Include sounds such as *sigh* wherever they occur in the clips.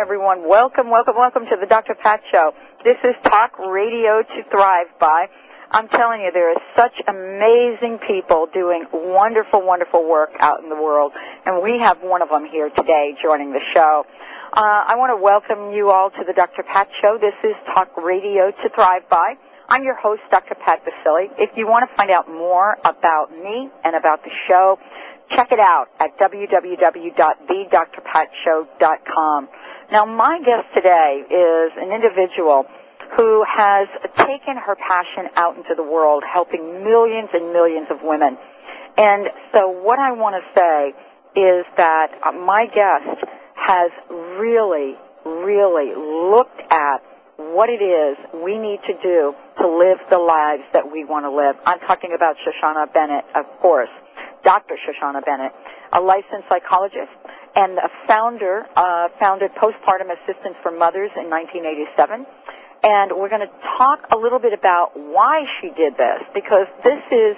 Everyone. Welcome, welcome, welcome to the Dr. Pat Show. This is Talk Radio to Thrive by. I'm telling you, there are such amazing people doing wonderful, wonderful work out in the world, and we have one of them here today joining the show. Uh, I want to welcome you all to the Dr. Pat Show. This is Talk Radio to Thrive by. I'm your host, Dr. Pat Baccili. If you want to find out more about me and about the show, check it out at www.thedrpatshow.com. Now, my guest today is an individual who has taken her passion out into the world, helping millions and millions of women. And so what I want to say is that my guest has really, really looked at what it is we need to do to live the lives that we want to live. I'm talking about Shoshana Bennett, of course. Dr. Shoshana Bennett, a licensed psychologist and a founder, uh, founded Postpartum Assistance for Mothers in 1987. And we're going to talk a little bit about why she did this, because this is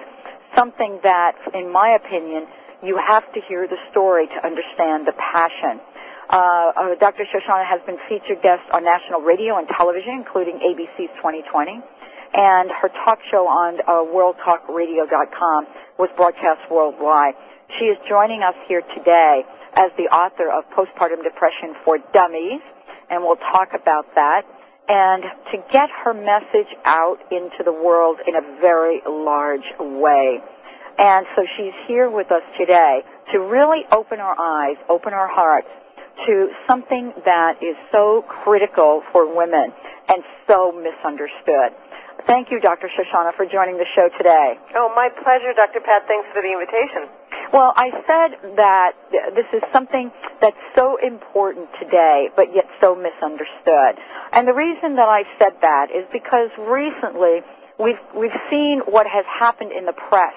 something that, in my opinion, you have to hear the story to understand the passion. Uh, uh, Dr. Shoshana has been featured guest on national radio and television, including ABC's 2020, and her talk show on uh, WorldTalkRadio.com was broadcast worldwide. She is joining us here today as the author of Postpartum Depression for Dummies, and we'll talk about that. And to get her message out into the world in a very large way. And so she's here with us today to really open our eyes, open our hearts to something that is so critical for women and so misunderstood. Thank you, Dr. Shoshana, for joining the show today. Oh, my pleasure, Dr. Pat. Thanks for the invitation. Well, I said that this is something that's so important today, but yet so misunderstood. And the reason that I said that is because recently we've, we've seen what has happened in the press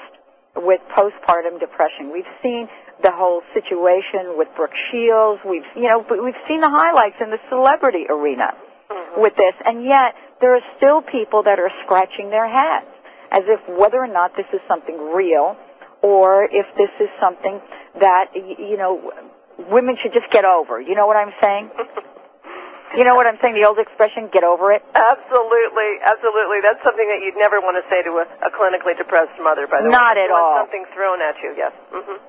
with postpartum depression. We've seen the whole situation with Brooke Shields. We've, you know, we've seen the highlights in the celebrity arena mm-hmm. with this, and yet there are still people that are scratching their heads as if whether or not this is something real or if this is something that, you know, women should just get over. You know what I'm saying? *laughs* You know what I'm saying? The old expression, get over it? Absolutely, absolutely. That's something that you'd never want to say to a, a clinically depressed mother, by the Not way. at all. Something thrown at you, yes. Mm-hmm.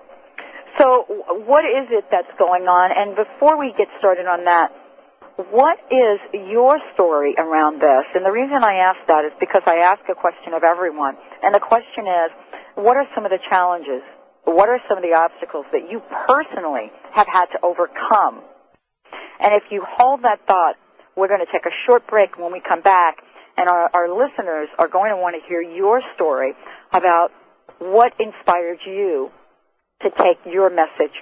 So, what is it that's going on? And before we get started on that, what is your story around this? And the reason I ask that is because I ask a question of everyone. And the question is, what are some of the challenges? What are some of the obstacles that you personally have had to overcome? And if you hold that thought, we're going to take a short break when we come back, and our, our listeners are going to want to hear your story about what inspired you to take your message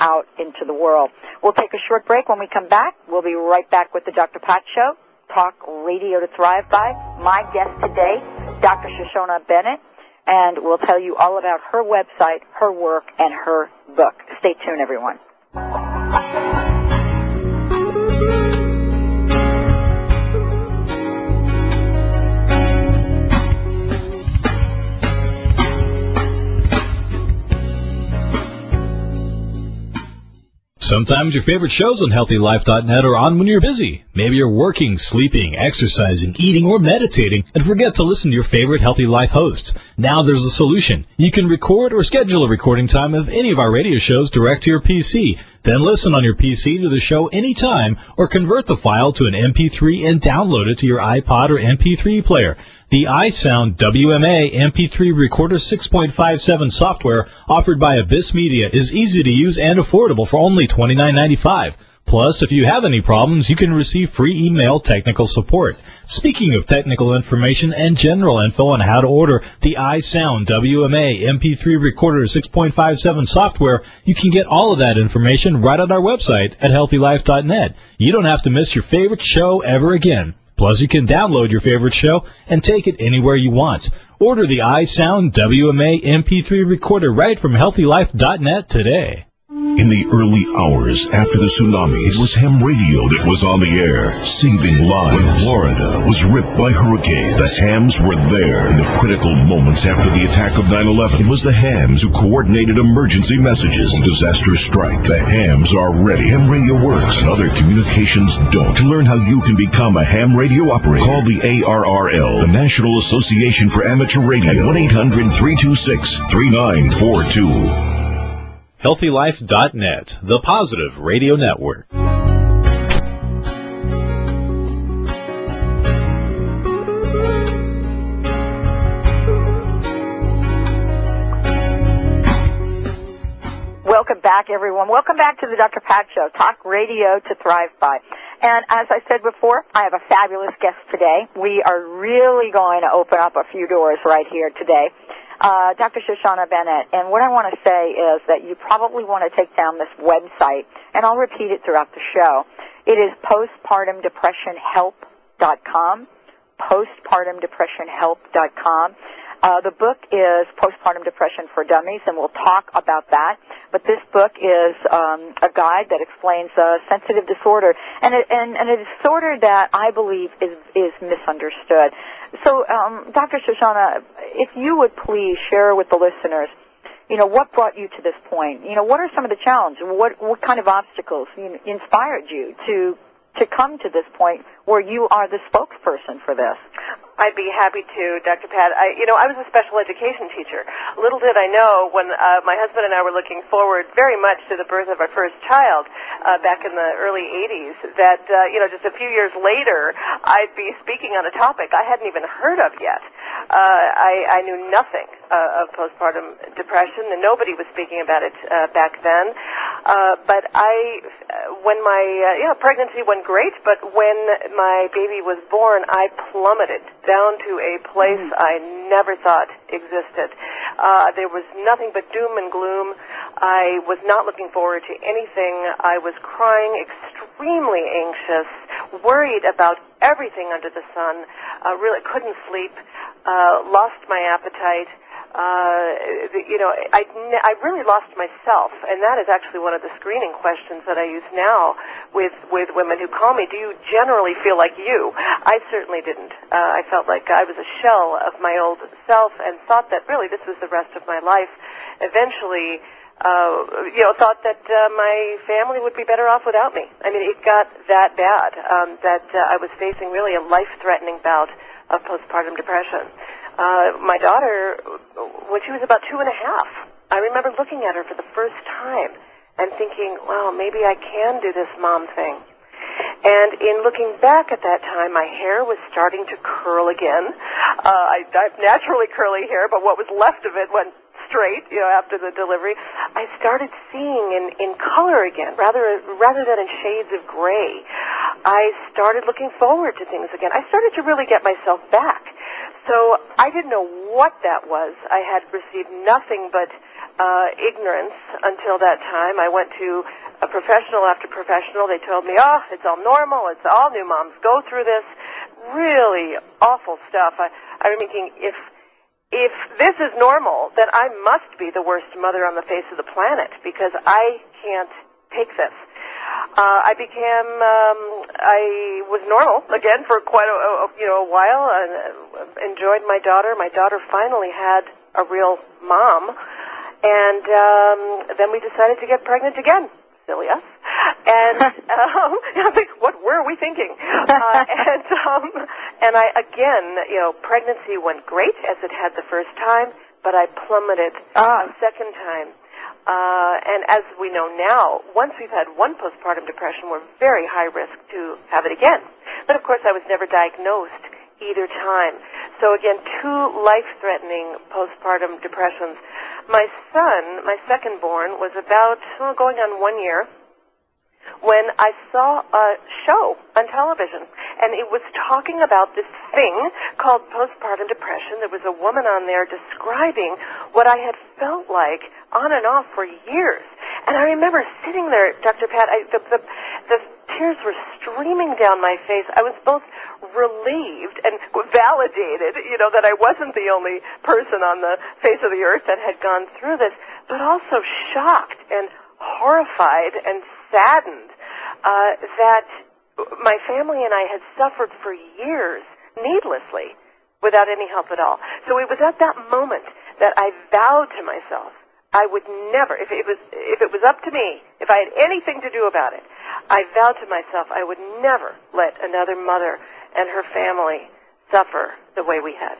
out into the world. We'll take a short break. When we come back, we'll be right back with the Dr. Pat Show, Talk Radio to Thrive By. My guest today, Dr. Shoshana Bennett, and we'll tell you all about her website, her work, and her book. Stay tuned, everyone. Sometimes your favorite shows on HealthyLife.net are on when you're busy. Maybe you're working, sleeping, exercising, eating, or meditating, and forget to listen to your favorite Healthy Life host. Now there's a solution. You can record or schedule a recording time of any of our radio shows direct to your PC. Then listen on your PC to the show anytime, or convert the file to an MP3 and download it to your iPod or MP3 player. The iSound WMA MP3 Recorder 6.57 software offered by Abyss Media is easy to use and affordable for only $29.95. Plus, if you have any problems, you can receive free email technical support. Speaking of technical information and general info on how to order the iSound WMA MP3 Recorder 6.57 software, you can get all of that information right on our website at healthylife.net. You don't have to miss your favorite show ever again. Plus, you can download your favorite show and take it anywhere you want. Order the iSound WMA MP3 recorder right from healthylife.net today. In the early hours after the tsunami, it was ham radio that was on the air, saving lives. When Florida was ripped by hurricane, the hams were there. In the critical moments after the attack of 9-11, it was the hams who coordinated emergency messages. When disasters strike, the hams are ready. Ham radio works and other communications don't. To learn how you can become a ham radio operator, call the ARRL, the National Association for Amateur Radio, at 1-800-326-3942. HealthyLife.net, the positive radio network. Welcome back, everyone. Welcome back to the Dr. Pat Show, talk radio to thrive by. And as I said before, I have a fabulous guest today. We are really going to open up a few doors right here today. Uh, Dr. Shoshana Bennett, and what I want to say is that you probably want to take down this website, and I'll repeat it throughout the show. It is postpartumdepressionhelp.com, postpartumdepressionhelp.com. Uh, the book is Postpartum Depression for Dummies, and we'll talk about that. But this book is um, a guide that explains a sensitive disorder, and, it, and, and a disorder that I believe is is misunderstood. So, um, Dr. Shoshana, if you would please share with the listeners, you know, what brought you to this point? You know, what are some of the challenges? What what kind of obstacles inspired you to to come to this point where you are the spokesperson for this? I'd be happy to, Dr. Pat. I, you know, I was a special education teacher. Little did I know when uh, my husband and I were looking forward very much to the birth of our first child uh, back in the early 80s that, uh, you know, just a few years later, I'd be speaking on a topic I hadn't even heard of yet. Uh, I, I knew nothing uh, of postpartum depression, and nobody was speaking about it uh, back then. Uh, but I, uh, when my, uh, know, pregnancy went great, but when my baby was born, I plummeted down to a place mm. I never thought existed. Uh, there was nothing but doom and gloom. I was not looking forward to anything. I was crying, extremely anxious, worried about everything under the sun. Uh, really couldn't sleep. Uh, lost my appetite uh, you know, I, I really lost myself, and that is actually one of the screening questions that I use now with with women who call me. Do you generally feel like you? I certainly didn't. Uh, I felt like I was a shell of my old self, and thought that really this was the rest of my life. Eventually. Uh, you know, thought that uh, my family would be better off without me. I mean, it got that bad um, that uh, I was facing really a life-threatening bout of postpartum depression uh, my daughter, when she was about two and a half, I remember looking at her for the first time and thinking, well, maybe I can do this mom thing. And in looking back at that time, my hair was starting to curl again. Uh, I, I have naturally curly hair, but what was left of it went straight, you know, after the delivery. I started seeing in, in color again, rather rather than in shades of gray. I started looking forward to things again. I started to really get myself back. So I didn't know what that was. I had received nothing but uh, ignorance until that time. I went to a professional after professional. They told me, oh, it's all normal. It's all new moms go through this. Really awful stuff. I, I was thinking, if if this is normal, then I must be the worst mother on the face of the planet because I can't take this uh, I became um, I was normal again for quite a, a you know a while and uh, enjoyed my daughter. My daughter finally had a real mom, and um, then we decided to get pregnant again. silly us. And *laughs* um, *laughs* I was like, what were we thinking? Uh, *laughs* and um, and I again, you know, pregnancy went great as it had the first time, but I plummeted Ah. a second time. Uh, and as we know now, once we've had one postpartum depression, we're very high risk to have it again. But of course, I was never diagnosed either time. So again, two life-threatening postpartum depressions. My son, my second born, was about oh, going on one year when I saw a show on television, and it was talking about this thing called postpartum depression. There was a woman on there describing what I had felt like on and off for years. And I remember sitting there, Dr. Pat, I, the, the, the tears were streaming down my face. I was both relieved and validated, you know, that I wasn't the only person on the face of the earth that had gone through this, but also shocked and horrified and saddened uh, that my family and I had suffered for years needlessly without any help at all. So it was at that moment that I vowed to myself I would never, if it was, if it was up to me, if I had anything to do about it, I vowed to myself I would never let another mother and her family suffer the way we had.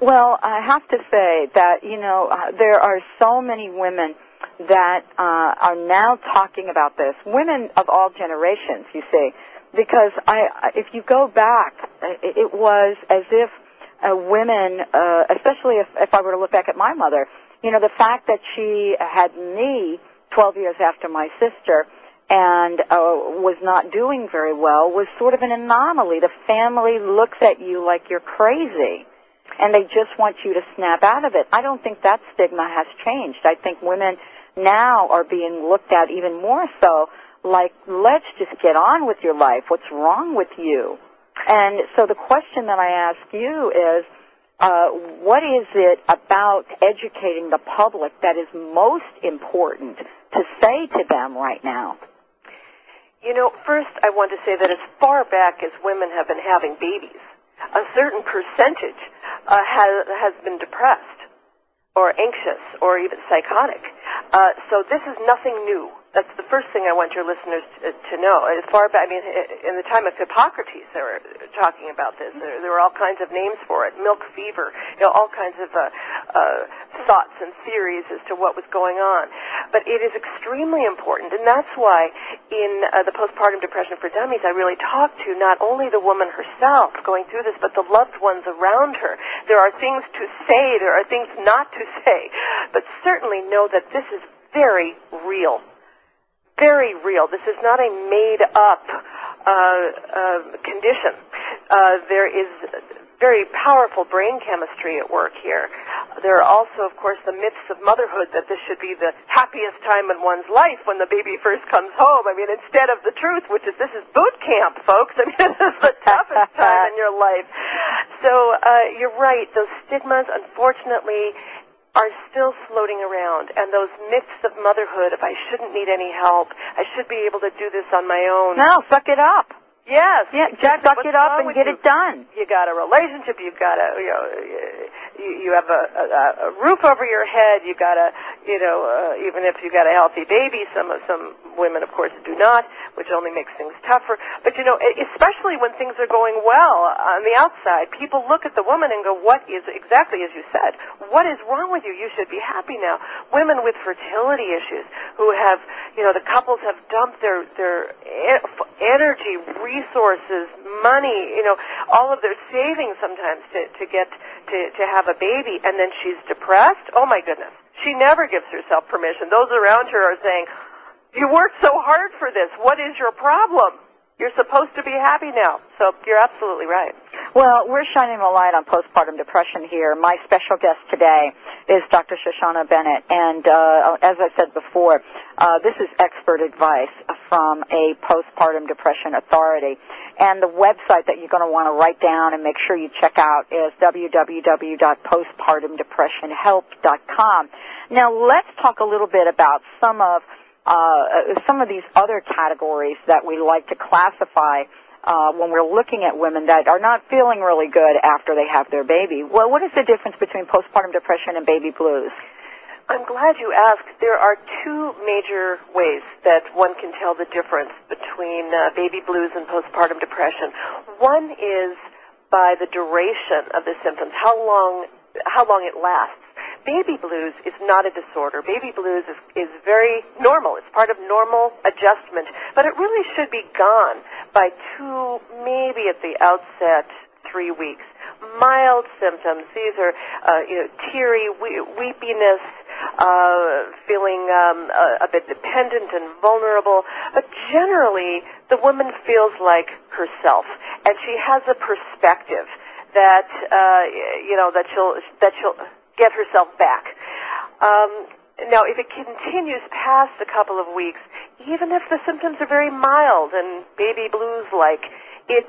Well, I have to say that, you know, uh, there are so many women that uh, are now talking about this. Women of all generations, you see. Because I, if you go back, it was as if uh, women, uh, especially if, if I were to look back at my mother, you know, the fact that she had me 12 years after my sister and uh, was not doing very well was sort of an anomaly. The family looks at you like you're crazy and they just want you to snap out of it. I don't think that stigma has changed. I think women now are being looked at even more so like, let's just get on with your life. What's wrong with you? And so the question that I ask you is, uh, what is it about educating the public that is most important to say to them right now? You know, first I want to say that as far back as women have been having babies, a certain percentage uh, has has been depressed or anxious or even psychotic. Uh, so this is nothing new. That's the first thing I want your listeners to, to know. As far back, I mean, in the time of Hippocrates, they were talking about this. There, there were all kinds of names for it: milk fever, you know, all kinds of uh, uh, thoughts and theories as to what was going on. But it is extremely important, and that's why in uh, the postpartum depression for dummies, I really talk to not only the woman herself going through this, but the loved ones around her. There are things to say, there are things not to say, but certainly know that this is very real very real. This is not a made up uh, uh, condition. Uh, there is very powerful brain chemistry at work here. There are also, of course, the myths of motherhood that this should be the happiest time in one's life when the baby first comes home. I mean, instead of the truth, which is this is boot camp, folks. *laughs* I mean, this is the toughest *laughs* time in your life. So uh, you're right. Those stigmas, unfortunately, are still floating around and those myths of motherhood if I shouldn't need any help, I should be able to do this on my own. No, suck it up. Yes. Yeah, just suck it up and get you? it done. You got a relationship, you've got a you know you, you have a, a, a roof over your head, you got a you know uh, even if you got a healthy baby, some of some women of course do not, which only makes things tougher. But you know, especially when things are going well on the outside, people look at the woman and go, "What is exactly as you said? What is wrong with you? You should be happy now." Women with fertility issues who have, you know, the couples have dumped their their energy, resources, money, you know, all of their savings sometimes to to get to to have a baby, and then she's depressed. Oh my goodness, she never gives herself permission. Those around her are saying, "You worked so hard for this. What is your problem?" You're supposed to be happy now. So you're absolutely right. Well, we're shining a light on postpartum depression here. My special guest today is Dr. Shoshana Bennett, and uh, as I said before, uh, this is expert advice from a postpartum depression authority. And the website that you're going to want to write down and make sure you check out is www.postpartumdepressionhelp.com. Now, let's talk a little bit about some of some of these other categories that we like to classify uh, when we're looking at women that are not feeling really good after they have their baby. Well, what is the difference between postpartum depression and baby blues? I'm glad you asked. There are two major ways that one can tell the difference between uh, baby blues and postpartum depression. One is by the duration of the symptoms, how long how long it lasts. Baby blues is not a disorder. Baby blues is, is very normal. It's part of normal adjustment, but it really should be gone by two, maybe at the outset, three weeks. Mild symptoms. These are, uh, you know, teary, we- weepiness, uh, feeling um, a, a bit dependent and vulnerable. But generally, the woman feels like herself, and she has a perspective that uh, you know that she'll that she'll get herself back. Um, now, if it continues past a couple of weeks, even if the symptoms are very mild and baby blues like, it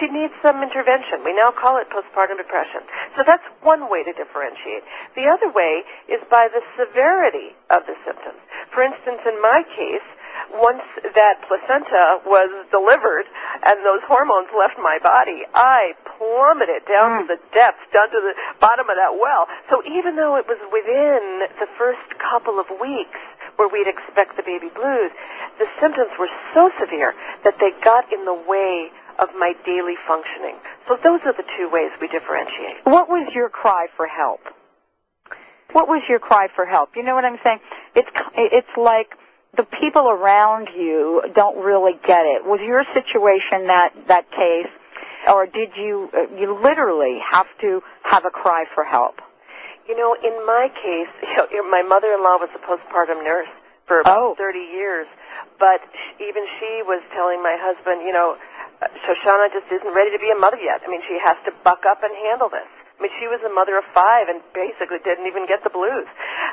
she needs some intervention. We now call it postpartum depression. So that's one way to differentiate. The other way is by the severity of the symptoms. For instance, in my case, once that placenta was delivered and those hormones left my body, I plummeted down to mm. the depths, down to the bottom of that well. So even though it was within the first couple of weeks where we'd expect the baby blues, the symptoms were so severe that they got in the way of my daily functioning. So those are the two ways we differentiate. What was your cry for help? What was your cry for help? You know what I'm saying? It's it's like the people around you don't really get it. Was your situation that that case, or did you uh, you literally have to have a cry for help? You know, in my case, *laughs* you know, my mother-in-law was a postpartum nurse for about Oh. 30 years, but even she was telling my husband, you know, uh, Shoshana just isn't ready to be a mother yet. I mean, she has to buck up and handle this. I mean, she was a mother of five and basically didn't even get the blues.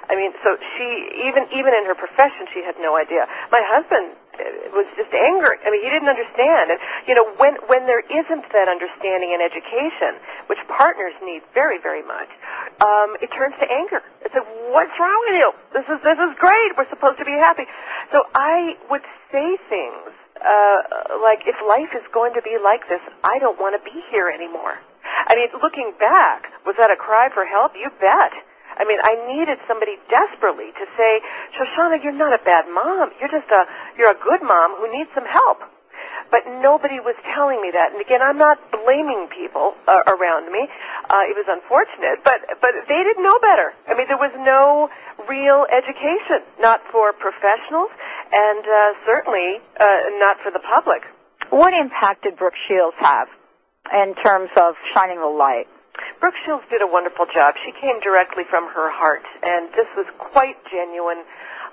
I mean, so she even even in her profession, she had no idea. My husband uh, was just angry. I mean, he didn't understand. And you know, when when there isn't that understanding in education, which partners need very very much, um, it turns to anger. It's like, what's wrong with you? This is this is great. We're supposed to be happy. So I would say things uh, like, if life is going to be like this, I don't want to be here anymore. I mean, looking back, was that a cry for help? You bet. I mean, I needed somebody desperately to say, Shoshana, you're not a bad mom. You're just a, you're a good mom who needs some help. But nobody was telling me that. And again, I'm not blaming people uh, around me. Uh, it was unfortunate, but but they didn't know better. I mean, there was no real education, not for professionals, and uh, certainly uh, not for the public. What impact did Brooke Shields have in terms of shining the light? Brooke Shields did a wonderful job. She came directly from her heart, and this was quite genuine.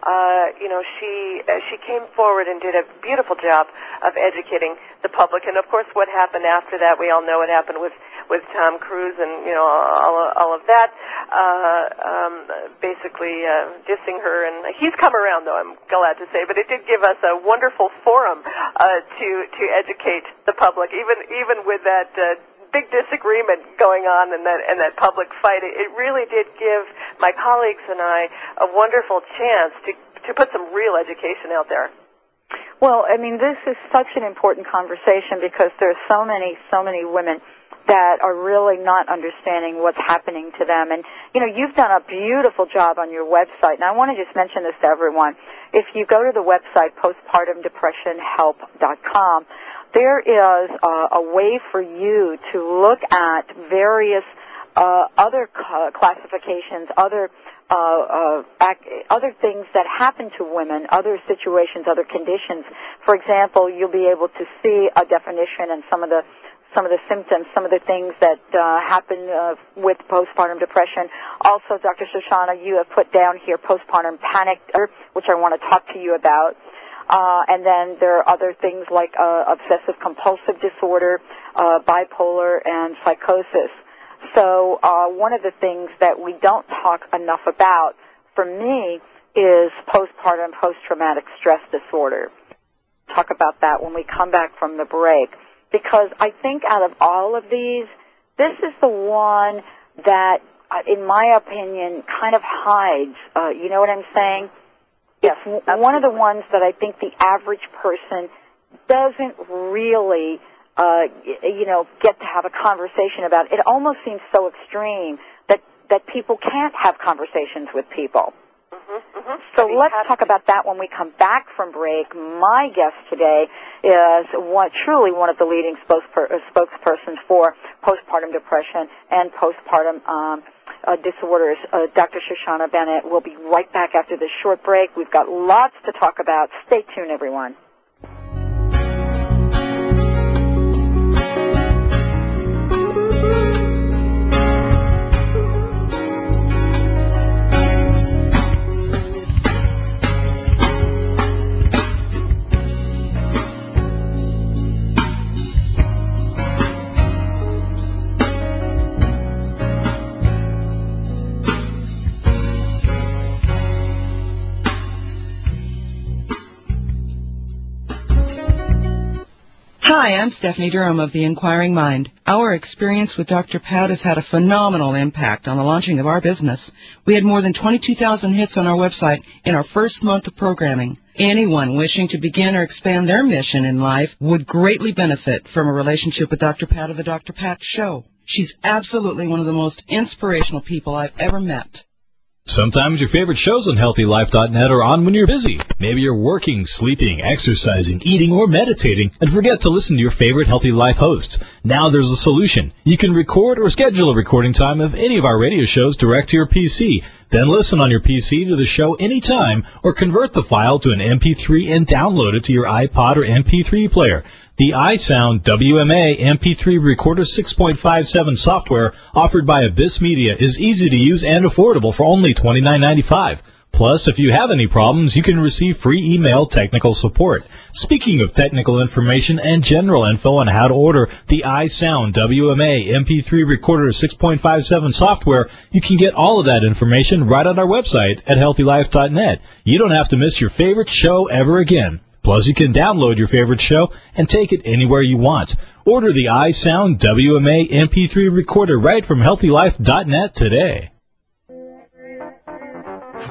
Uh, you know, she uh, she came forward and did a beautiful job of educating the public. And of course, what happened after that, we all know what happened with with Tom Cruise and you know all all of that. Uh, um, basically uh, dissing her, and he's come around though. I'm glad to say, but it did give us a wonderful forum uh, to to educate the public, even even with that. Uh, big disagreement going on in that in that public fight. It, it really did give my colleagues and I a wonderful chance to to put some real education out there. Well, I mean, this is such an important conversation because there's so many, so many women that are really not understanding what's happening to them. And, you know, you've done a beautiful job on your website. And I want to just mention this to everyone. If you go to the website, postpartumdepressionhelp.com, there is uh, a way for you to look at various uh, other ca- classifications, other uh, uh, ac- other things that happen to women, other situations, other conditions. For example, you'll be able to see a definition and some of the some of the symptoms, some of the things that uh, happen uh, with postpartum depression. Also, Dr. Shoshana, you have put down here postpartum panic, er, which I want to talk to you about. Uh, and then there are other things like uh, obsessive compulsive disorder, uh, bipolar, and psychosis. So uh, one of the things that we don't talk enough about, for me, is postpartum post-traumatic stress disorder. Talk about that when we come back from the break, because I think out of all of these, this is the one that, uh, in my opinion, kind of hides. Uh, you know what I'm saying? Yes, it's w- one of the ones that I think the average person doesn't really, uh, you know, get to have a conversation about. It almost seems so extreme that that people can't have conversations with people. Mm-hmm, mm-hmm. So let's talk about that when we come back from break. My guest today is one, truly one of the leading spokesper- uh, spokespersons for postpartum depression and postpartum um, uh, disorders. Uh, Dr. Shoshana Bennett will be right back after this short break. We've got lots to talk about. Stay tuned, everyone. Hi, I'm Stephanie Durham of The Inquiring Mind. Our experience with Dr. Pat has had a phenomenal impact on the launching of our business. We had more than 22,000 hits on our website in our first month of programming. Anyone wishing to begin or expand their mission in life would greatly benefit from a relationship with Dr. Pat of The Dr. Pat Show. She's absolutely one of the most inspirational people I've ever met. Sometimes your favorite shows on HealthyLife.net are on when you're busy. Maybe you're working, sleeping, exercising, eating, or meditating, and forget to listen to your favorite Healthy Life host. Now there's a solution. You can record or schedule a recording time of any of our radio shows direct to your PC. Then listen on your PC to the show anytime, or convert the file to an MP3 and download it to your iPod or MP3 player. The iSound WMA MP3 Recorder 6.57 software offered by Abyss Media is easy to use and affordable for only $29.95. Plus, if you have any problems, you can receive free email technical support. Speaking of technical information and general info on how to order the iSound WMA MP3 Recorder 6.57 software, you can get all of that information right on our website at healthylife.net. You don't have to miss your favorite show ever again. Plus, you can download your favorite show and take it anywhere you want. Order the iSound WMA MP3 recorder right from HealthyLife.net today.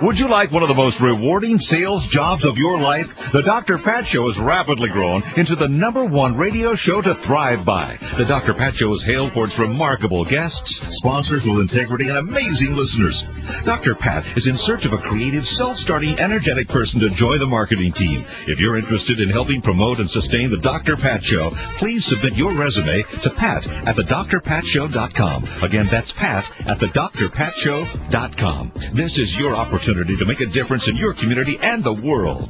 Would you like one of the most rewarding sales jobs of your life? The Dr. Pat Show has rapidly grown into the number one radio show to thrive by. The Dr. Pat Show is hailed for its remarkable guests, sponsors with integrity, and amazing listeners. Dr. Pat is in search of a creative, self-starting, energetic person to join the marketing team. If you're interested in helping promote and sustain the Dr. Pat Show, please submit your resume to pat at thedrpatshow.com. Again, that's pat at thedrpatshow.com. This is your opportunity opportunity to make a difference in your community and the world.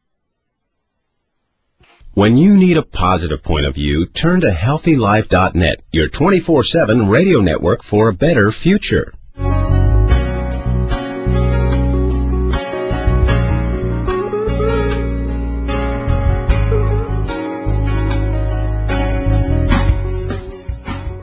When you need a positive point of view, turn to HealthyLife.net, your 24-7 radio network for a better future.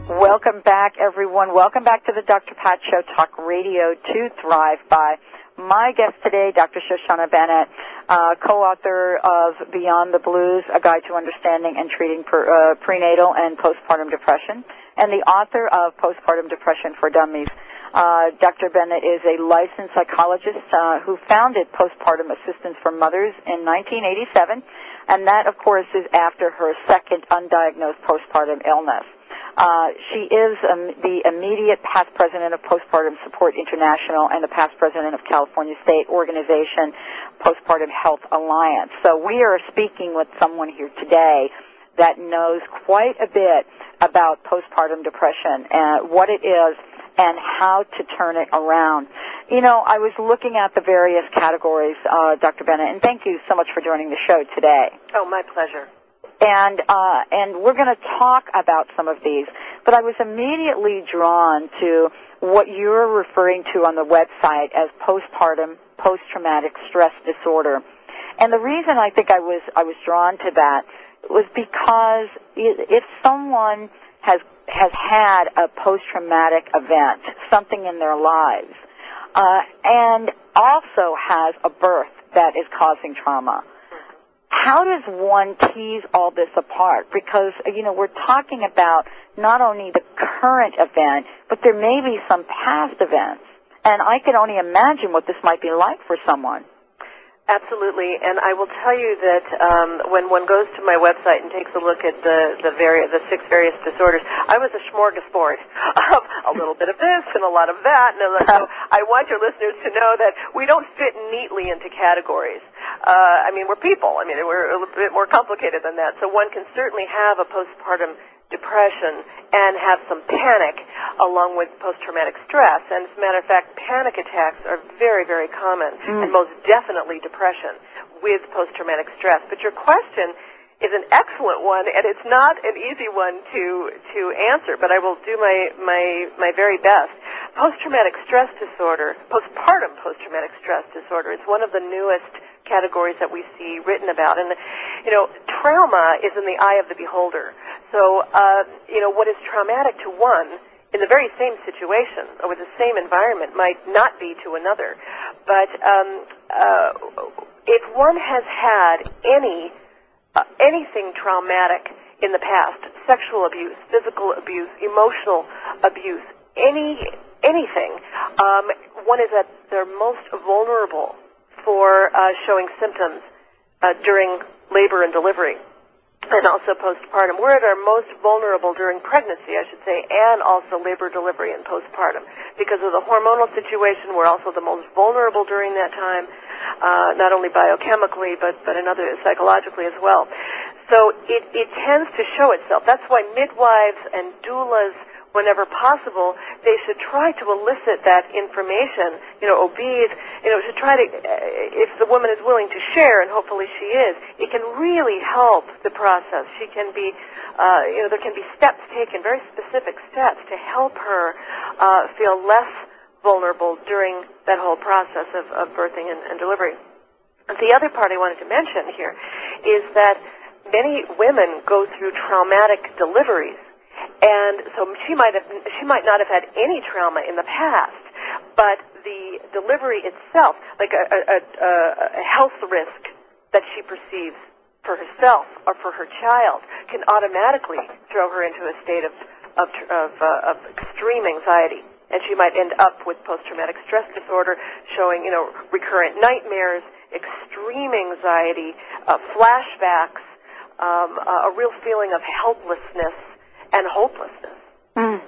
Welcome back, everyone. Welcome back to the Dr. Pat Show Talk Radio to Thrive by. My guest today, Dr. Shoshana Bennett uh, co-author of Beyond the Blues, A Guide to Understanding and Treating uh, Prenatal and Postpartum Depression, and the author of Postpartum Depression for Dummies. Uh, Dr. Bennett is a licensed psychologist uh, who founded Postpartum Assistance for Mothers in 1987, and that, of course, is after her second undiagnosed postpartum illness. Uh, she is um, the immediate past president of Postpartum Support International and the past president of California State Organization Postpartum Health Alliance. So we are speaking with someone here today that knows quite a bit about postpartum depression and what it is and how to turn it around. You know, I was looking at the various categories, uh, Dr. Bennett, and thank you so much for joining the show today. Oh, my pleasure and uh, and we're going to talk about some of these. But I was immediately drawn to what you're referring to on the website as postpartum post-traumatic stress disorder, and the reason I think I was I was drawn to that was because if someone has has had a post-traumatic event, something in their lives, uh, and also has a birth that is causing trauma. How does one tease all this apart? Because, you know, we're talking about not only the current event, but there may be some past events. And I can only imagine what this might be like for someone. Absolutely, and I will tell you that um, when one goes to my website and takes a look at the the, vari- the six various disorders, I was a smorgasbord *laughs* of a little bit of this and a lot of that. And *laughs* so I want your listeners to know that we don't fit neatly into categories. Uh, I mean, we're people. I mean, we're a little bit more complicated than that. So one can certainly have a postpartum depression and have some panic along with post-traumatic stress. And as a matter of fact, panic attacks are very, very common Mm. and most definitely depression with post-traumatic stress. But your question is an excellent one and it's not an easy one to, to answer, but I will do my, my, my very best. Post-traumatic stress disorder, postpartum post-traumatic stress disorder is one of the newest categories that we see written about. And, you know, trauma is in the eye of the beholder. So, uh, you know, what is traumatic to one in the very same situation or with the same environment might not be to another. But um, uh, if one has had any uh, anything traumatic in the past, sexual abuse, physical abuse, emotional abuse, any anything, um, one is at their most vulnerable for uh, showing symptoms uh, during labor and delivery and also postpartum. We're at our most vulnerable during pregnancy, I should say, and also labor, delivery, and postpartum. Because of the hormonal situation, we're also the most vulnerable during that time, uh, not only biochemically, but, but another psychologically as well. So it, it tends to show itself. That's why midwives and doulas whenever possible, they should try to elicit that information, you know, OBs, you know, to try to, uh, if the woman is willing to share, and hopefully she is, it can really help the process. She can be, uh, you know, there can be steps taken, very specific steps to help her uh, feel less vulnerable during that whole process of, of birthing and, and delivery. The other part I wanted to mention here is that many women go through traumatic deliveries and so she might have she might not have had any trauma in the past, but the delivery itself, like a, a, a, a health risk that she perceives for herself or for her child, can automatically throw her into a state of of, of, uh, of extreme anxiety. And she might end up with post-traumatic stress disorder, showing, you know, recurrent nightmares, extreme anxiety, uh, flashbacks, um, a real feeling of helplessness and hopelessness. Mm.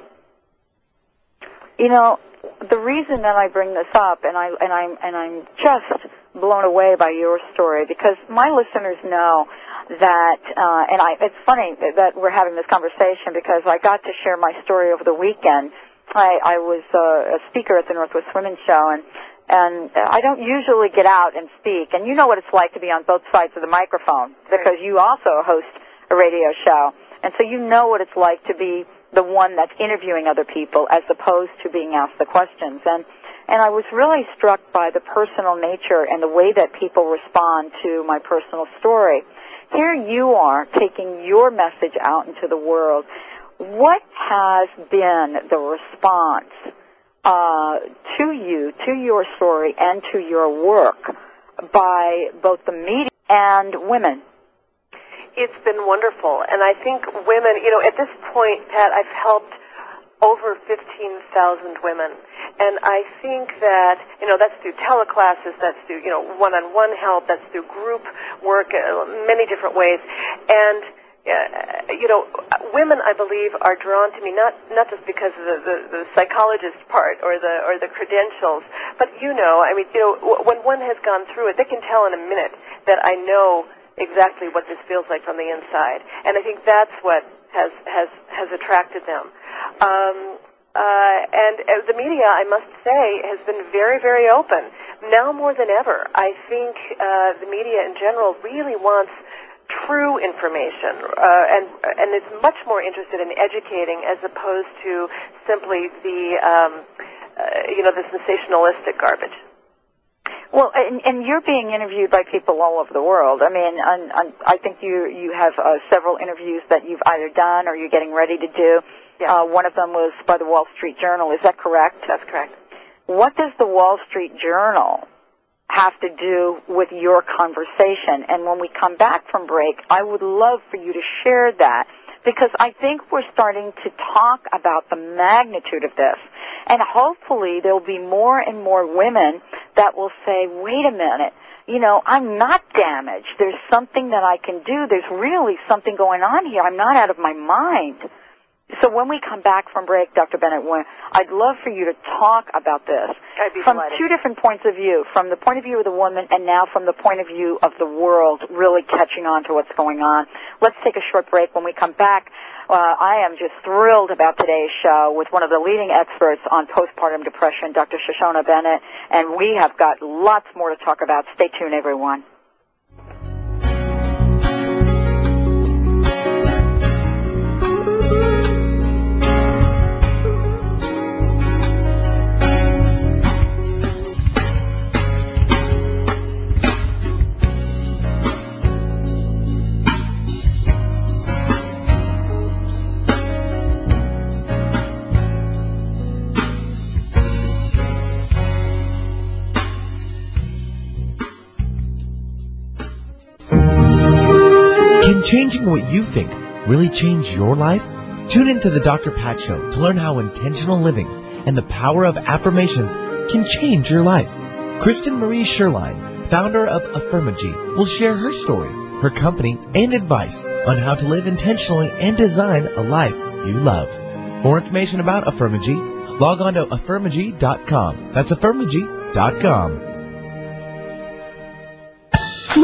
You know, the reason that I bring this up, and I and I'm and I'm just blown away by your story because my listeners know that, uh, and I, it's funny that we're having this conversation because I got to share my story over the weekend. I, I was uh, a speaker at the Northwest Women's Show, and and I don't usually get out and speak. And you know what it's like to be on both sides of the microphone because you also host a radio show. And so you know what it's like to be the one that's interviewing other people as opposed to being asked the questions. And and I was really struck by the personal nature and the way that people respond to my personal story. Here you are taking your message out into the world. What has been the response uh, to you, to your story, and to your work by both the media and women? It's been wonderful, and I think women, you know, at this point, Pat, I've helped over 15,000 women. And I think that, you know, that's through teleclasses, that's through, you know, one-on-one help, that's through group work, uh, many different ways. And, uh, you know, women, I believe, are drawn to me not not just because of the, the, the psychologist part or the or the credentials, but you know, I mean, you know, w- when one has gone through it, they can tell in a minute that I know exactly what this feels like from the inside, and I think that's what has has has attracted them. Um, uh, and uh, the media, I must say, has been very, very open. Now more than ever, I think uh, the media in general really wants true information, uh, and and is much more interested in educating as opposed to simply the um, uh, you know the sensationalistic garbage. Well, and, and you're being interviewed by people all over the world. I mean, I think you you have uh, several interviews that you've either done or you're getting ready to do. Uh, one of them was by the Wall Street Journal. Is that correct? That's correct. What does the Wall Street Journal have to do with your conversation? And when we come back from break, I would love for you to share that because I think we're starting to talk about the magnitude of this. And hopefully there'll be more and more women that will say, wait a minute, you know, I'm not damaged. There's something that I can do. There's really something going on here. I'm not out of my mind. So when we come back from break, Dr. Bennett, I'd love for you to talk about this I'd be from delighted. two different points of view, from the point of view of the woman and now from the point of view of the world really catching on to what's going on. Let's take a short break. When we come back, uh, I am just thrilled about today's show with one of the leading experts on postpartum depression, Dr. Shoshana Bennett, and we have got lots more to talk about. Stay tuned, everyone. Changing what you think really change your life? Tune into the Dr. Pat Show to learn how intentional living and the power of affirmations can change your life. Kristen Marie Sherline, founder of Affirmagy, will share her story, her company, and advice on how to live intentionally and design a life you love. For information about Affirmagy, log on to affirmagy.com. That's affirmagy.com.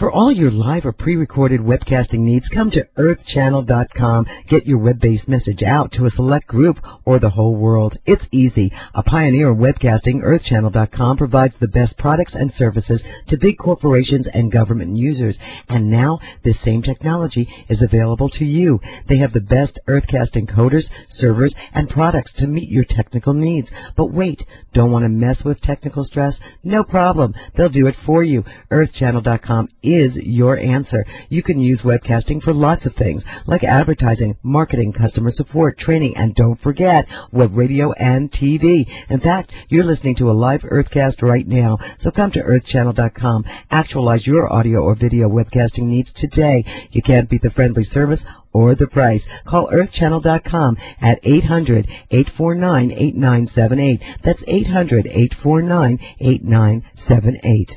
For all your live or pre-recorded webcasting needs, come to earthchannel.com. Get your web-based message out to a select group or the whole world. It's easy. A pioneer in webcasting, earthchannel.com provides the best products and services to big corporations and government users. And now this same technology is available to you. They have the best earthcast encoders, servers, and products to meet your technical needs. But wait, don't want to mess with technical stress? No problem. They'll do it for you. Earthchannel.com is your answer. You can use webcasting for lots of things, like advertising, marketing, customer support, training, and don't forget, web radio and TV. In fact, you're listening to a live Earthcast right now, so come to earthchannel.com. Actualize your audio or video webcasting needs today. You can't beat the friendly service or the price. Call earthchannel.com at 800-849-8978. That's 800-849-8978.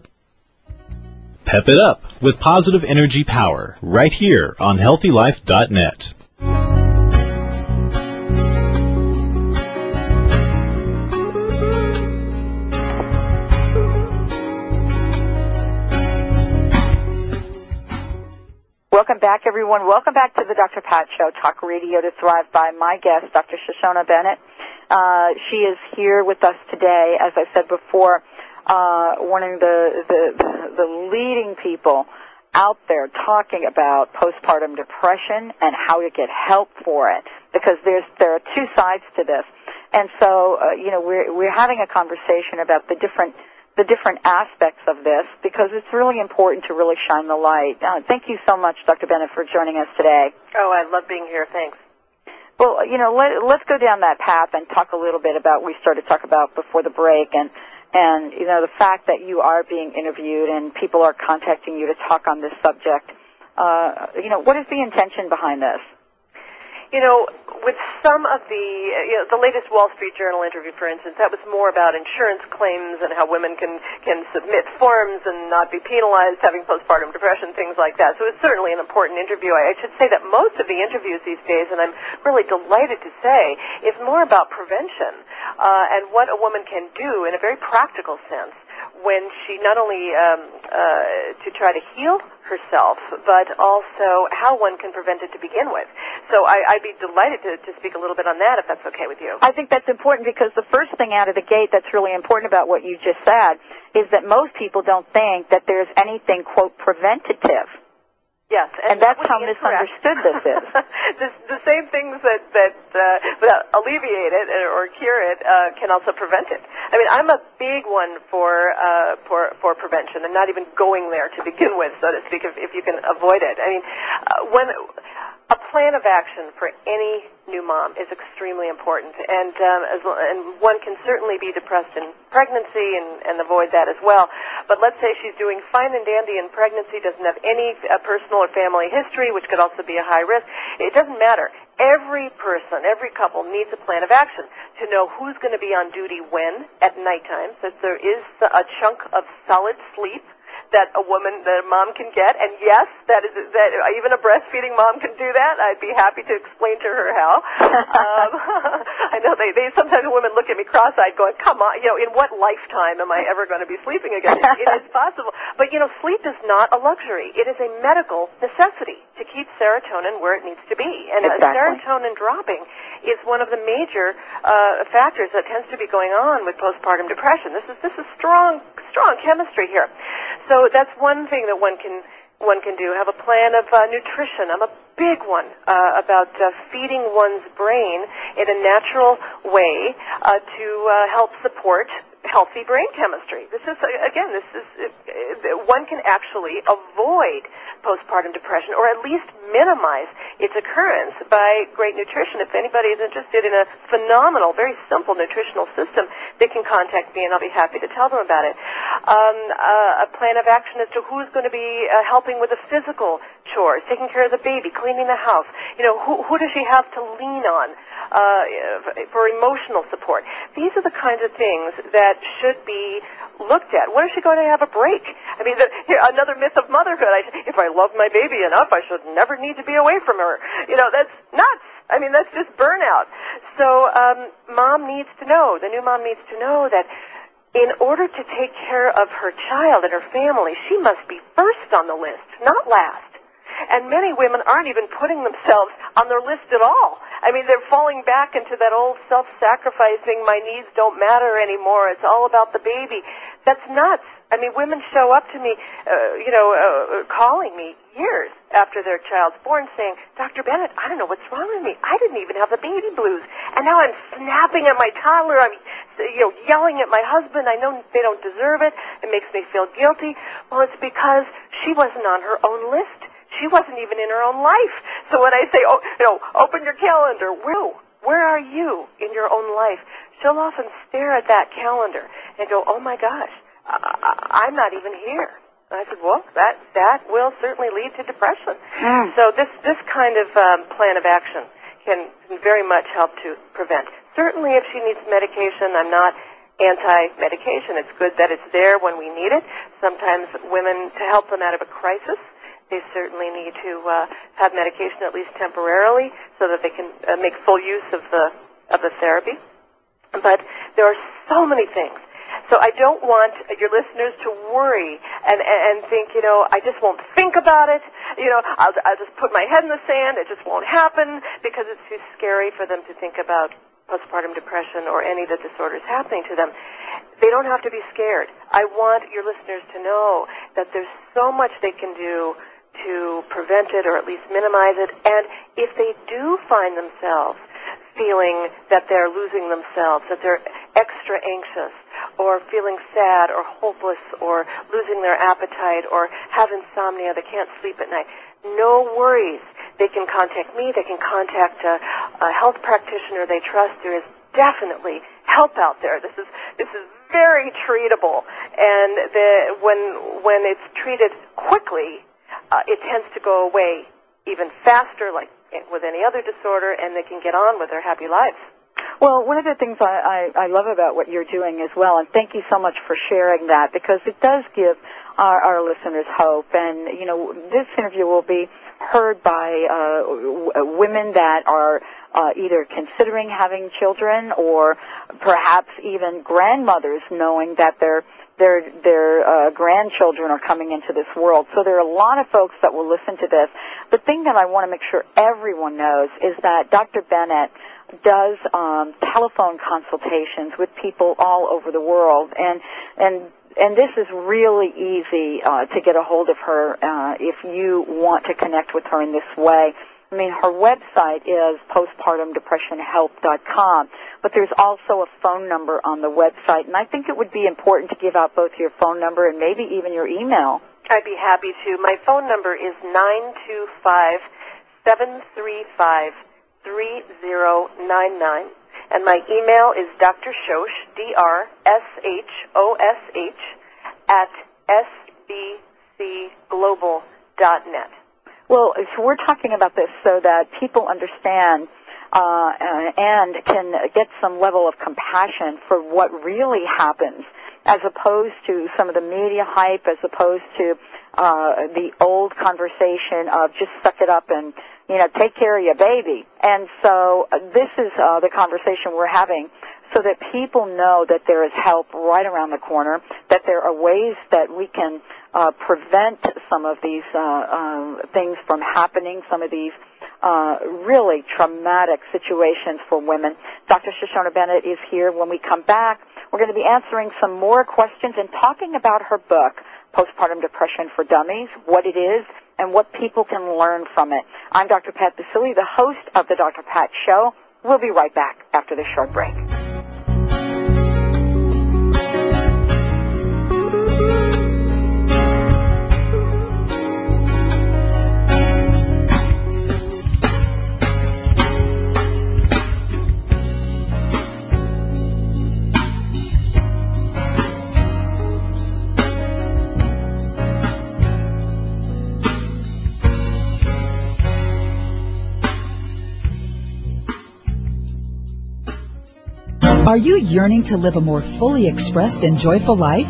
Pep it up with positive energy power right here on healthylife.net. Welcome back, everyone. Welcome back to the Dr. Pat Show, Talk Radio to Thrive by my guest, Dr. Shoshana Bennett. Uh, she is here with us today, as I said before, uh, one of the, the, the leading people out there talking about postpartum depression and how to get help for it because there's there are two sides to this and so uh, you know we're we're having a conversation about the different the different aspects of this because it's really important to really shine the light. Uh, thank you so much, Dr. Bennett, for joining us today. Oh, I love being here. Thanks. Well, you know, let, let's go down that path and talk a little bit about we started to talk about before the break and and you know the fact that you are being interviewed and people are contacting you to talk on this subject. Uh, you know, what is the intention behind this? You know, with some of the, you know, the latest Wall Street Journal interview, for instance, that was more about insurance claims and how women can can submit forms and not be penalized having postpartum depression, things like that. So it's certainly an important interview. I, I should say that most of the interviews these days, and I'm really delighted to say, is more about prevention uh, and what a woman can do in a very practical sense when she not only um, uh, to try to heal herself, but also how one can prevent it to begin with. So I, I'd be delighted to, to speak a little bit on that if that's okay with you. I think that's important because the first thing out of the gate that's really important about what you just said is that most people don't think that there's anything, quote, preventative Yes, and, and that's how misunderstood this is. *laughs* the, the same things that that, uh, alleviate it or cure it uh, can also prevent it. I mean, I'm a big one for uh, for for prevention, and not even going there to begin with, so to speak, if, if you can avoid it. I mean, uh, when a plan of action for any new mom is extremely important, and um, as, and one can certainly be depressed in pregnancy and, and avoid that as well. But let's say she's doing fine and dandy in pregnancy, doesn't have any uh, personal or family history, which could also be a high risk. It doesn't matter. Every person, every couple needs a plan of action to know who's going to be on duty when at nighttime, that there is a chunk of solid sleep that a woman, that a mom can get. And yes, that is that even a breastfeeding mom can do that. I'd be happy to explain to her how. *laughs* um, *laughs* I know they, they sometimes women look at me cross-eyed, going, "Come on, you know, in what lifetime am I ever going to be sleeping again?" it, it is *laughs* possible, but you know, sleep is not a luxury. It is a medical necessity to keep serotonin where it needs to be, and exactly. serotonin dropping is one of the major uh, factors that tends to be going on with postpartum depression. This is this is strong strong chemistry here. So that's one thing that one can one can do. Have a plan of uh, nutrition. I'm a big one uh, about uh, feeding one's brain in a natural way uh, to uh, help support healthy brain chemistry. This is again, this is one can actually avoid postpartum depression or at least minimize its occurrence by great nutrition. If anybody is interested in a phenomenal, very simple nutritional system, they can contact me and I'll be happy to tell them about it. Um, uh, a plan of action as to who's going to be uh, helping with the physical chores, taking care of the baby, cleaning the house. You know, who, who does she have to lean on? Uh, for emotional support. These are the kinds of things that should be looked at. When is she going to have a break? I mean, the, here, another myth of motherhood. I, if I love my baby enough, I should never need to be away from her. You know, that's nuts. I mean, that's just burnout. So, um, mom needs to know, the new mom needs to know that in order to take care of her child and her family, she must be first on the list, not last. And many women aren't even putting themselves on their list at all. I mean, they're falling back into that old self-sacrificing, my needs don't matter anymore, it's all about the baby. That's nuts. I mean, women show up to me, uh, you know, uh, calling me years after their child's born saying, Dr. Bennett, I don't know what's wrong with me. I didn't even have the baby blues. And now I'm snapping at my toddler. I'm, you know, yelling at my husband. I know they don't deserve it. It makes me feel guilty. Well, it's because she wasn't on her own list she wasn't even in her own life. So when I say, oh, you know, open your calendar, where, where are you in your own life? She'll often stare at that calendar and go, oh my gosh, I, I'm not even here. And I said, well, that that will certainly lead to depression. Mm. So this this kind of um, plan of action can, can very much help to prevent. Certainly, if she needs medication, I'm not anti-medication. It's good that it's there when we need it. Sometimes women, to help them out of a crisis, they certainly need to uh, have medication at least temporarily so that they can uh, make full use of the of the therapy. But there are so many things. So I don't want your listeners to worry and, and, and think, you know, I just won't think about it. You know, I'll, I'll just put my head in the sand. It just won't happen because it's too scary for them to think about postpartum depression or any of the disorders happening to them. They don't have to be scared. I want your listeners to know that there's so much they can do to prevent it or at least minimize it. And if they do find themselves feeling that they're losing themselves, that they're extra anxious, or feeling sad or hopeless or losing their appetite or have insomnia, they can't sleep at night, no worries. They can contact me, they can contact a, a health practitioner they trust. There is definitely help out there. This is this is very treatable, and the, when when it's treated quickly, uh, it tends to go away even faster, like with any other disorder, and they can get on with their happy lives. Well, one of the things I, I, I love about what you're doing as well, and thank you so much for sharing that, because it does give our, our listeners hope. And, you know, this interview will be heard by uh, w- women that are uh, either considering having children or perhaps even grandmothers knowing that their their their uh, grandchildren are coming into this world. So there are a lot of folks that will listen to this. The thing that I want to make sure everyone knows is that Dr. Bennett does um, telephone consultations with people all over the world, and and and this is really easy uh, to get a hold of her uh, if you want to connect with her in this way. I mean, her website is postpartumdepressionhelp.com, but there's also a phone number on the website, and I think it would be important to give out both your phone number and maybe even your email. I'd be happy to. My phone number is nine two five seven three five three zero nine nine, and my email is Dr. Shosh, D-R-S-H-O-S-H, at sbcglobal.net. Well, so we're talking about this so that people understand uh, and can get some level of compassion for what really happens, as opposed to some of the media hype, as opposed to uh, the old conversation of just suck it up and you know take care of your baby. And so uh, this is uh, the conversation we're having so that people know that there is help right around the corner, that there are ways that we can uh, prevent some of these uh, um, things from happening, some of these uh, really traumatic situations for women. Dr. Shoshana Bennett is here. When we come back, we're going to be answering some more questions and talking about her book, Postpartum Depression for Dummies, what it is, and what people can learn from it. I'm Dr. Pat Baccili, the host of the Dr. Pat Show. We'll be right back after this short break. Are you yearning to live a more fully expressed and joyful life?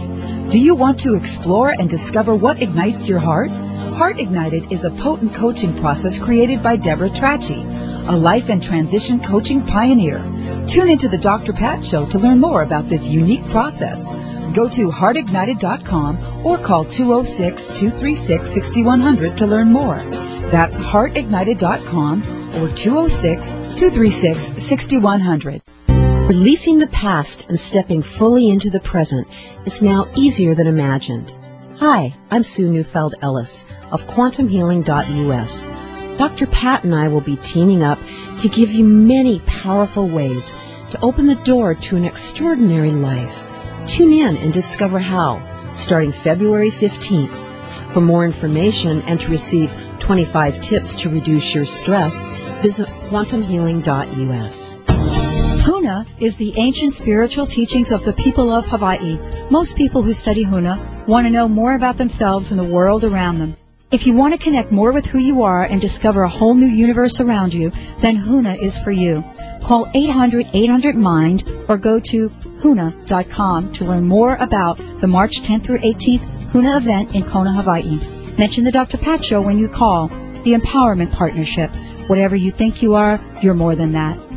Do you want to explore and discover what ignites your heart? Heart Ignited is a potent coaching process created by Deborah Trachy, a life and transition coaching pioneer. Tune into the Dr. Pat Show to learn more about this unique process. Go to heartignited.com or call 206-236-6100 to learn more. That's heartignited.com or 206-236-6100. Releasing the past and stepping fully into the present is now easier than imagined. Hi, I'm Sue Neufeld Ellis of QuantumHealing.us. Dr. Pat and I will be teaming up to give you many powerful ways to open the door to an extraordinary life. Tune in and discover how, starting February 15th. For more information and to receive 25 tips to reduce your stress, visit quantumhealing.us. Huna is the ancient spiritual teachings of the people of Hawaii. Most people who study Huna want to know more about themselves and the world around them. If you want to connect more with who you are and discover a whole new universe around you, then Huna is for you. Call 800-800-MIND or go to huna.com to learn more about the March 10th through 18th Huna event in Kona, Hawaii. Mention the Dr. Pat Show when you call. The Empowerment Partnership. Whatever you think you are, you're more than that.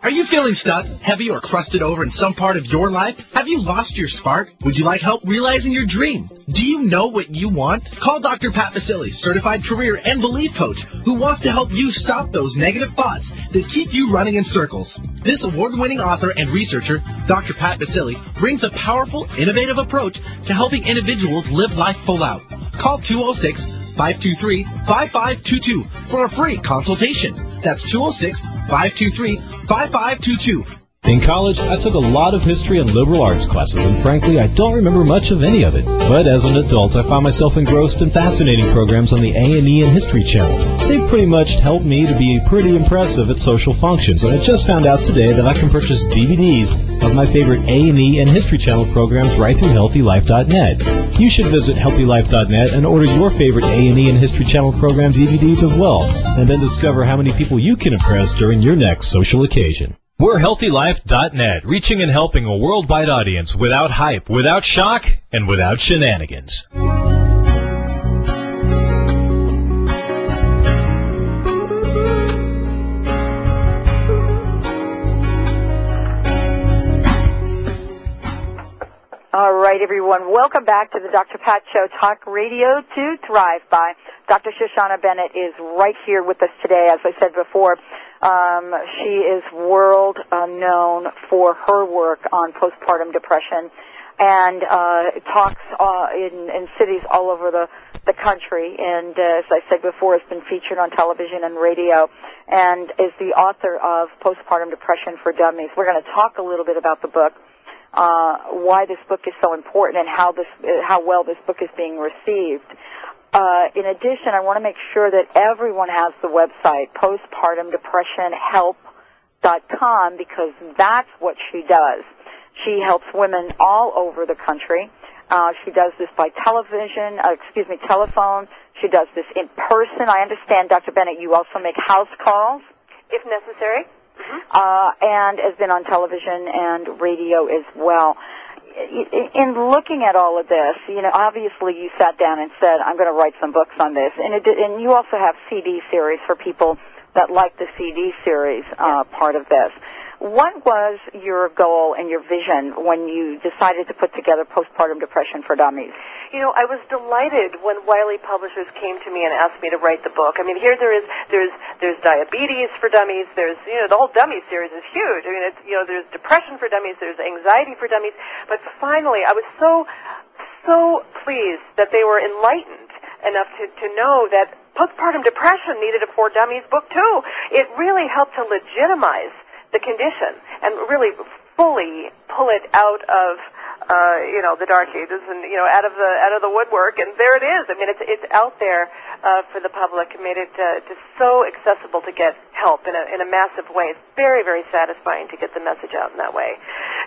Are you feeling stuck, heavy, or crusted over in some part of your life? Have you lost your spark? Would you like help realizing your dream? Do you know what you want? Call Dr. Pat Baccili, certified career and belief coach, who wants to help you stop those negative thoughts that keep you running in circles. This award-winning author and researcher, Dr. Pat Baccili, brings a powerful, innovative approach to helping individuals live life full out. Call 206 523 5522 for a free consultation. That's 206 523 5522. In college, I took a lot of history and liberal arts classes, and frankly, I don't remember much of any of it. But as an adult, I found myself engrossed in fascinating programs on the A&E and History Channel. They've pretty much helped me to be pretty impressive at social functions, and I just found out today that I can purchase DVDs of my favorite A&E and History Channel programs right through HealthyLife.net. You should visit HealthyLife.net and order your favorite A&E and History Channel program DVDs as well, and then discover how many people you can impress during your next social occasion. We're HealthyLife.net, reaching and helping a worldwide audience without hype, without shock, and without shenanigans. Everyone. Welcome back to the Dr. Pat Show, Talk Radio to Thrive By. Dr. Shoshana Bennett is right here with us today. As I said before, um, she is world uh, known for her work on postpartum depression and uh, talks uh, in, in cities all over the, the country. And uh, as I said before, has been featured on television and radio, and is the author of Postpartum Depression for Dummies. We're going to talk a little bit about the book uh, why this book is so important and how this uh, how well this book is being received. Uh, in addition, I want to make sure that everyone has the website postpartumdepressionhelp.com because that's what she does. She helps women all over the country. Uh, she does this by television, uh, excuse me, telephone. She does this in person. I understand, Dr. Bennett, you also make house calls. If necessary. Uh, and has been on television and radio as well. In looking at all of this, you know, obviously you sat down and said, I'm going to write some books on this. And, it, and you also have CD series for people that like the CD series uh, part of this. What was your goal and your vision when you decided to put together Postpartum Depression for Dummies? You know, I was delighted when Wiley Publishers came to me and asked me to write the book. I mean, here there is there's there's diabetes for dummies. There's you know the whole dummy series is huge. I mean, it's you know there's depression for dummies. There's anxiety for dummies. But finally, I was so so pleased that they were enlightened enough to to know that postpartum depression needed a for dummies book too. It really helped to legitimize the condition and really fully pull it out of uh, you know the dark ages and you know out of the out of the woodwork. And there it is. I mean it's it's out there uh, for the public and made it uh, just so accessible to get help in a in a massive way. It's very very satisfying to get the message out in that way.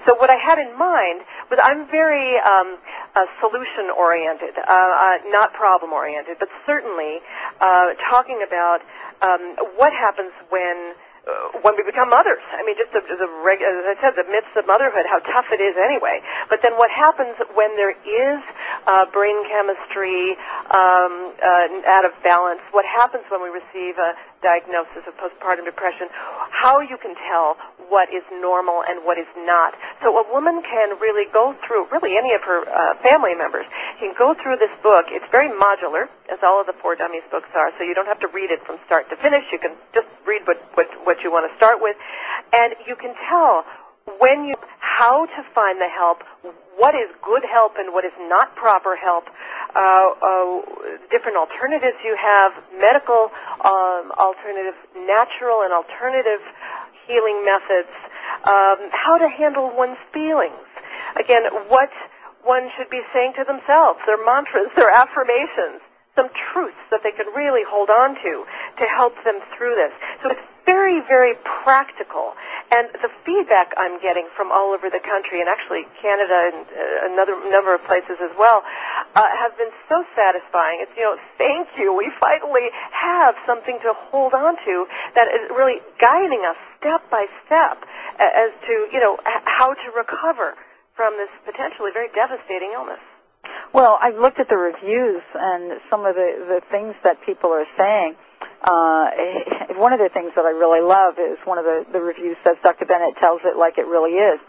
So what i had in mind was i'm very um, uh, solution oriented uh, uh, not problem oriented but certainly uh, talking about um, what happens when when we become mothers. I mean, just the, the reg- as I said, the myths of motherhood, how tough it is anyway. But then what happens when there is uh, brain chemistry um, uh, out of balance? What happens when we receive a diagnosis of postpartum depression? How you can tell what is normal and what is not. So a woman can really go through, really any of her uh, family members can go through this book. It's very modular, as all of the For Dummies books are, so you don't have to read it from start to finish. You can just read what, what, what you want to start with. And you can tell when you, how to find the help, what is good help and what is not proper help, different alternatives you have, medical um, alternative, natural and alternative healing methods, um, how to handle one's feelings. Again, what one should be saying to themselves, their mantras, *laughs* their affirmations, some truths that they can really hold on to to help them through this. So it's very, very practical. And the feedback I'm getting from all over the country, and actually Canada and uh, another number of places as well, uh, have been so satisfying. It's, you know, thank you. We finally have something to hold on to that is really guiding us step by step as to, you know, how to recover from this potentially very devastating illness? Well, I've looked at the reviews and some of the, the things that people are saying. Uh, *laughs* one of the things that I really love is one of the, the reviews says Dr. Bennett tells it like it really is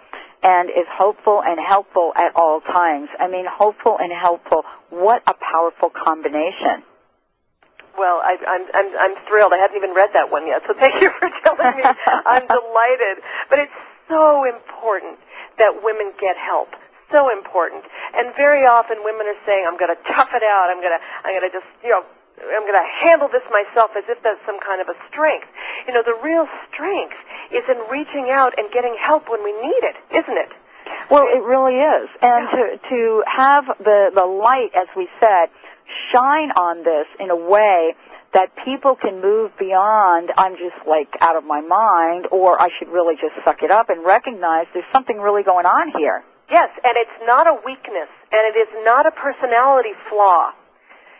and is hopeful and helpful at all times. I mean, hopeful and helpful. What a powerful combination. Well, I, I'm, I'm, I'm thrilled. I haven't even read that one yet, so thank you for telling me. *laughs* I'm delighted. But it's so important that women get help. So important. And very often women are saying, I'm going to tough it out. I'm going to, I'm going to just, you know, I'm going to handle this myself as if that's some kind of a strength. You know, the real strength is in reaching out and getting help when we need it, isn't it? Well, it really is. And to to have the the light, as we said, shine on this in a way that people can move beyond I'm just like out of my mind or I should really just suck it up and recognize there's something really going on here. Yes, and it's not a weakness and it is not a personality flaw.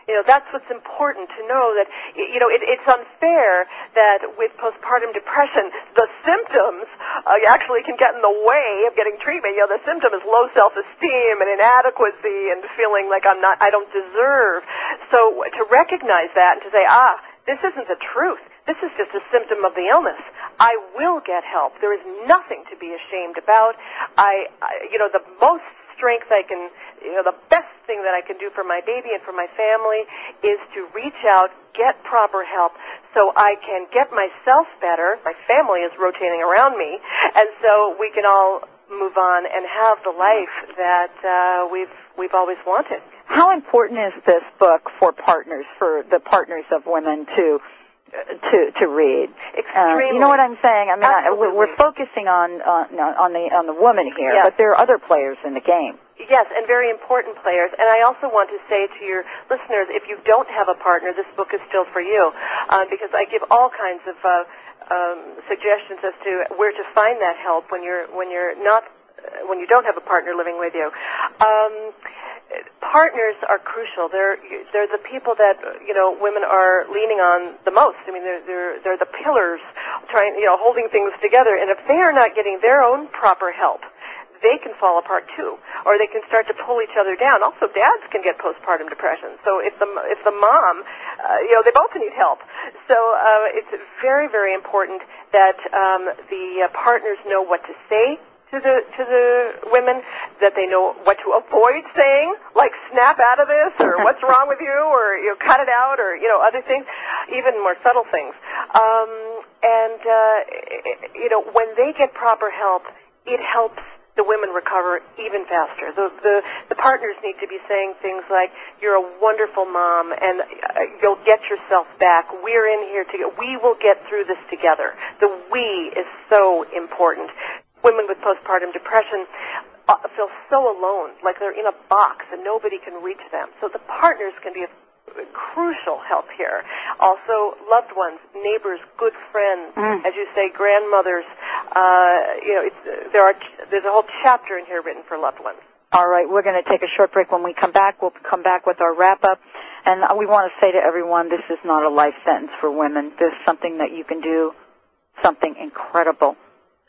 You know, that's what's important to know that, you know, it, it's unfair that with postpartum depression, the symptoms uh, actually can get in the way of getting treatment. You know, the symptom is low self-esteem and inadequacy and feeling like I'm not, I don't deserve. So to recognize that and to say, ah, this isn't the truth. This is just a symptom of the illness. I will get help. There is nothing to be ashamed about. I, I you know, the most strength I can, you know, the best thing that I can do for my baby and for my family is to reach out, get proper help, so I can get myself better. My family is rotating around me, and so we can all move on and have the life that uh, we've we've always wanted. How important is this book for partners, for the partners of women to to to read. Extremely. Uh, you know what I'm saying? I mean, I, we're, focusing on on on the on the woman here, Yes. but there are other players in the game. Yes, and very important players. And I also want to say to your listeners, if you don't have a partner, this book is still for you, um, because I give all kinds of uh, um, suggestions as to where to find that help when you're when you're not when you don't have a partner living with you. Um, partners are crucial. They're they're the people that you know women are leaning on the most. I mean, they're they're they're the pillars, trying you know holding things together. And if they are not getting their own proper help, they can fall apart too, or they can start to pull each other down. Also, dads can get postpartum depression. So if the if the mom, uh, you know, they both need help. So uh, it's very very important that um, the uh, partners know what to say to the to the women, that they know what to avoid saying, like snap out of this, or *laughs* what's wrong with you, or you know, cut it out, or you know, other things, even more subtle things. Um, and uh, you know, when they get proper help, it helps the women recover even faster. The, the the partners need to be saying things like, "You're a wonderful mom, and uh, you'll get yourself back. We're in here together. We will get through this together." The "we" is so important. Women with postpartum depression uh, feel so alone, like they're in a box and nobody can reach them. So the partners can be a crucial help here. Also, loved ones, neighbors, good friends, as you say, grandmothers. Uh, you know, it's, there are there's a whole chapter in here written for loved ones. All right, we're going to take a short break. When we come back, we'll come back with our wrap up. And we want to say to everyone, this is not a life sentence for women. There's something that you can do, something incredible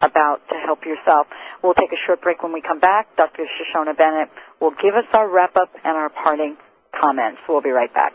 about to help yourself. We'll take a short break when we come back. Dr. Shoshana Bennett will give us our wrap up and our parting comments. We'll be right back.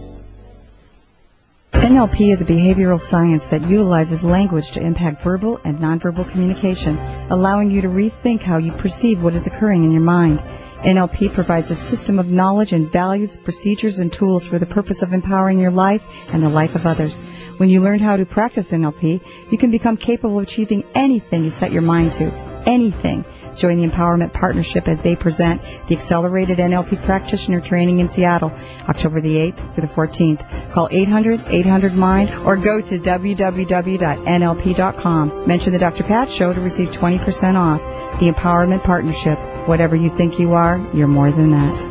NLP is a behavioral science that utilizes language to impact verbal and nonverbal communication, allowing you to rethink how you perceive what is occurring in your mind. NLP provides a system of knowledge and values, procedures, and tools for the purpose of empowering your life and the life of others. When you learn how to practice NLP, you can become capable of achieving anything you set your mind to. Anything. Join the Empowerment Partnership as they present the Accelerated NLP Practitioner Training in Seattle, October the 8th through the 14th. Call 800-800-MIND or go to www.nlp.com. Mention the Dr. Pat Show to receive 20% off. The Empowerment Partnership. Whatever you think you are, you're more than that.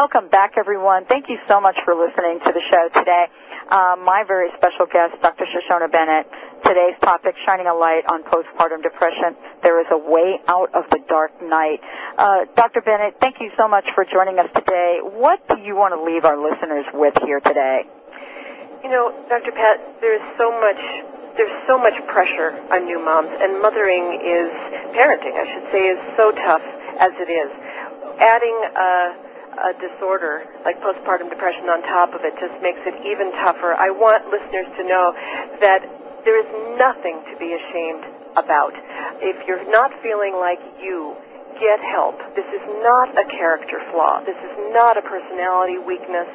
Welcome back, everyone. Thank you so much for listening to the show today. Uh, my very special guest, Dr. Shoshana Bennett. Today's topic, shining a light on postpartum depression. There is a way out of the dark night. Uh, Dr. Bennett, thank you so much for joining us today. What do you want to leave our listeners with here today? You know, Dr. Pat, there's so much there's so much pressure on new moms, and mothering is parenting, I should say, is so tough as it is. Adding a a disorder like postpartum depression on top of it just makes it even tougher. I want listeners to know that there is nothing to be ashamed about. If you're not feeling like you get help. This is not a character flaw. This is not a personality weakness.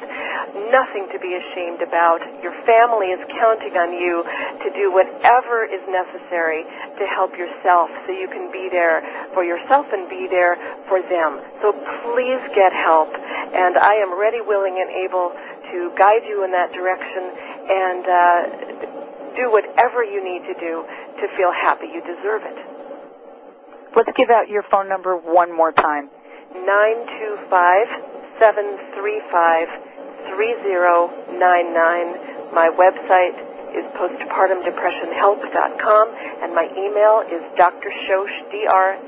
Nothing to be ashamed about. Your family is counting on you to do whatever is necessary to help yourself so you can be there for yourself and be there for them. So please get help. And I am ready, willing, and able to guide you in that direction and uh, do whatever you need to do to feel happy. You deserve it. Let's give out your phone number one more time. 925-735-3099. My website is postpartumdepressionhelp.com and my email is drshosh, D-R-S-H-O-S-H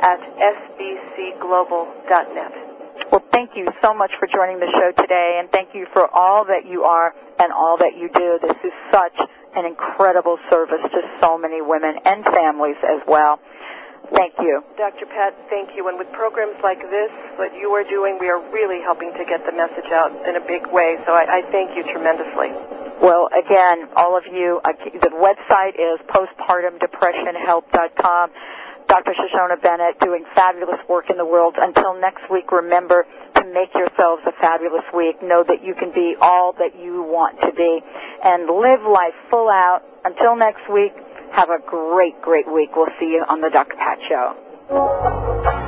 at sbcglobal.net. Well, thank you so much for joining the show today, and thank you for all that you are and all that you do. This is such an incredible service to so many women and families as well. Thank you. Dr. Pat, thank you. And with programs like this, what you are doing, we are really helping to get the message out in a big way. So I, I thank you tremendously. Well, again, all of you, uh, the website is postpartumdepressionhelp.com. Dr. Shoshana Bennett doing fabulous work in the world. Until next week, remember to make yourselves a fabulous week. Know that you can be all that you want to be and live life full out. Until next week, have a great, great week. We'll see you on the Dr. Pat Show.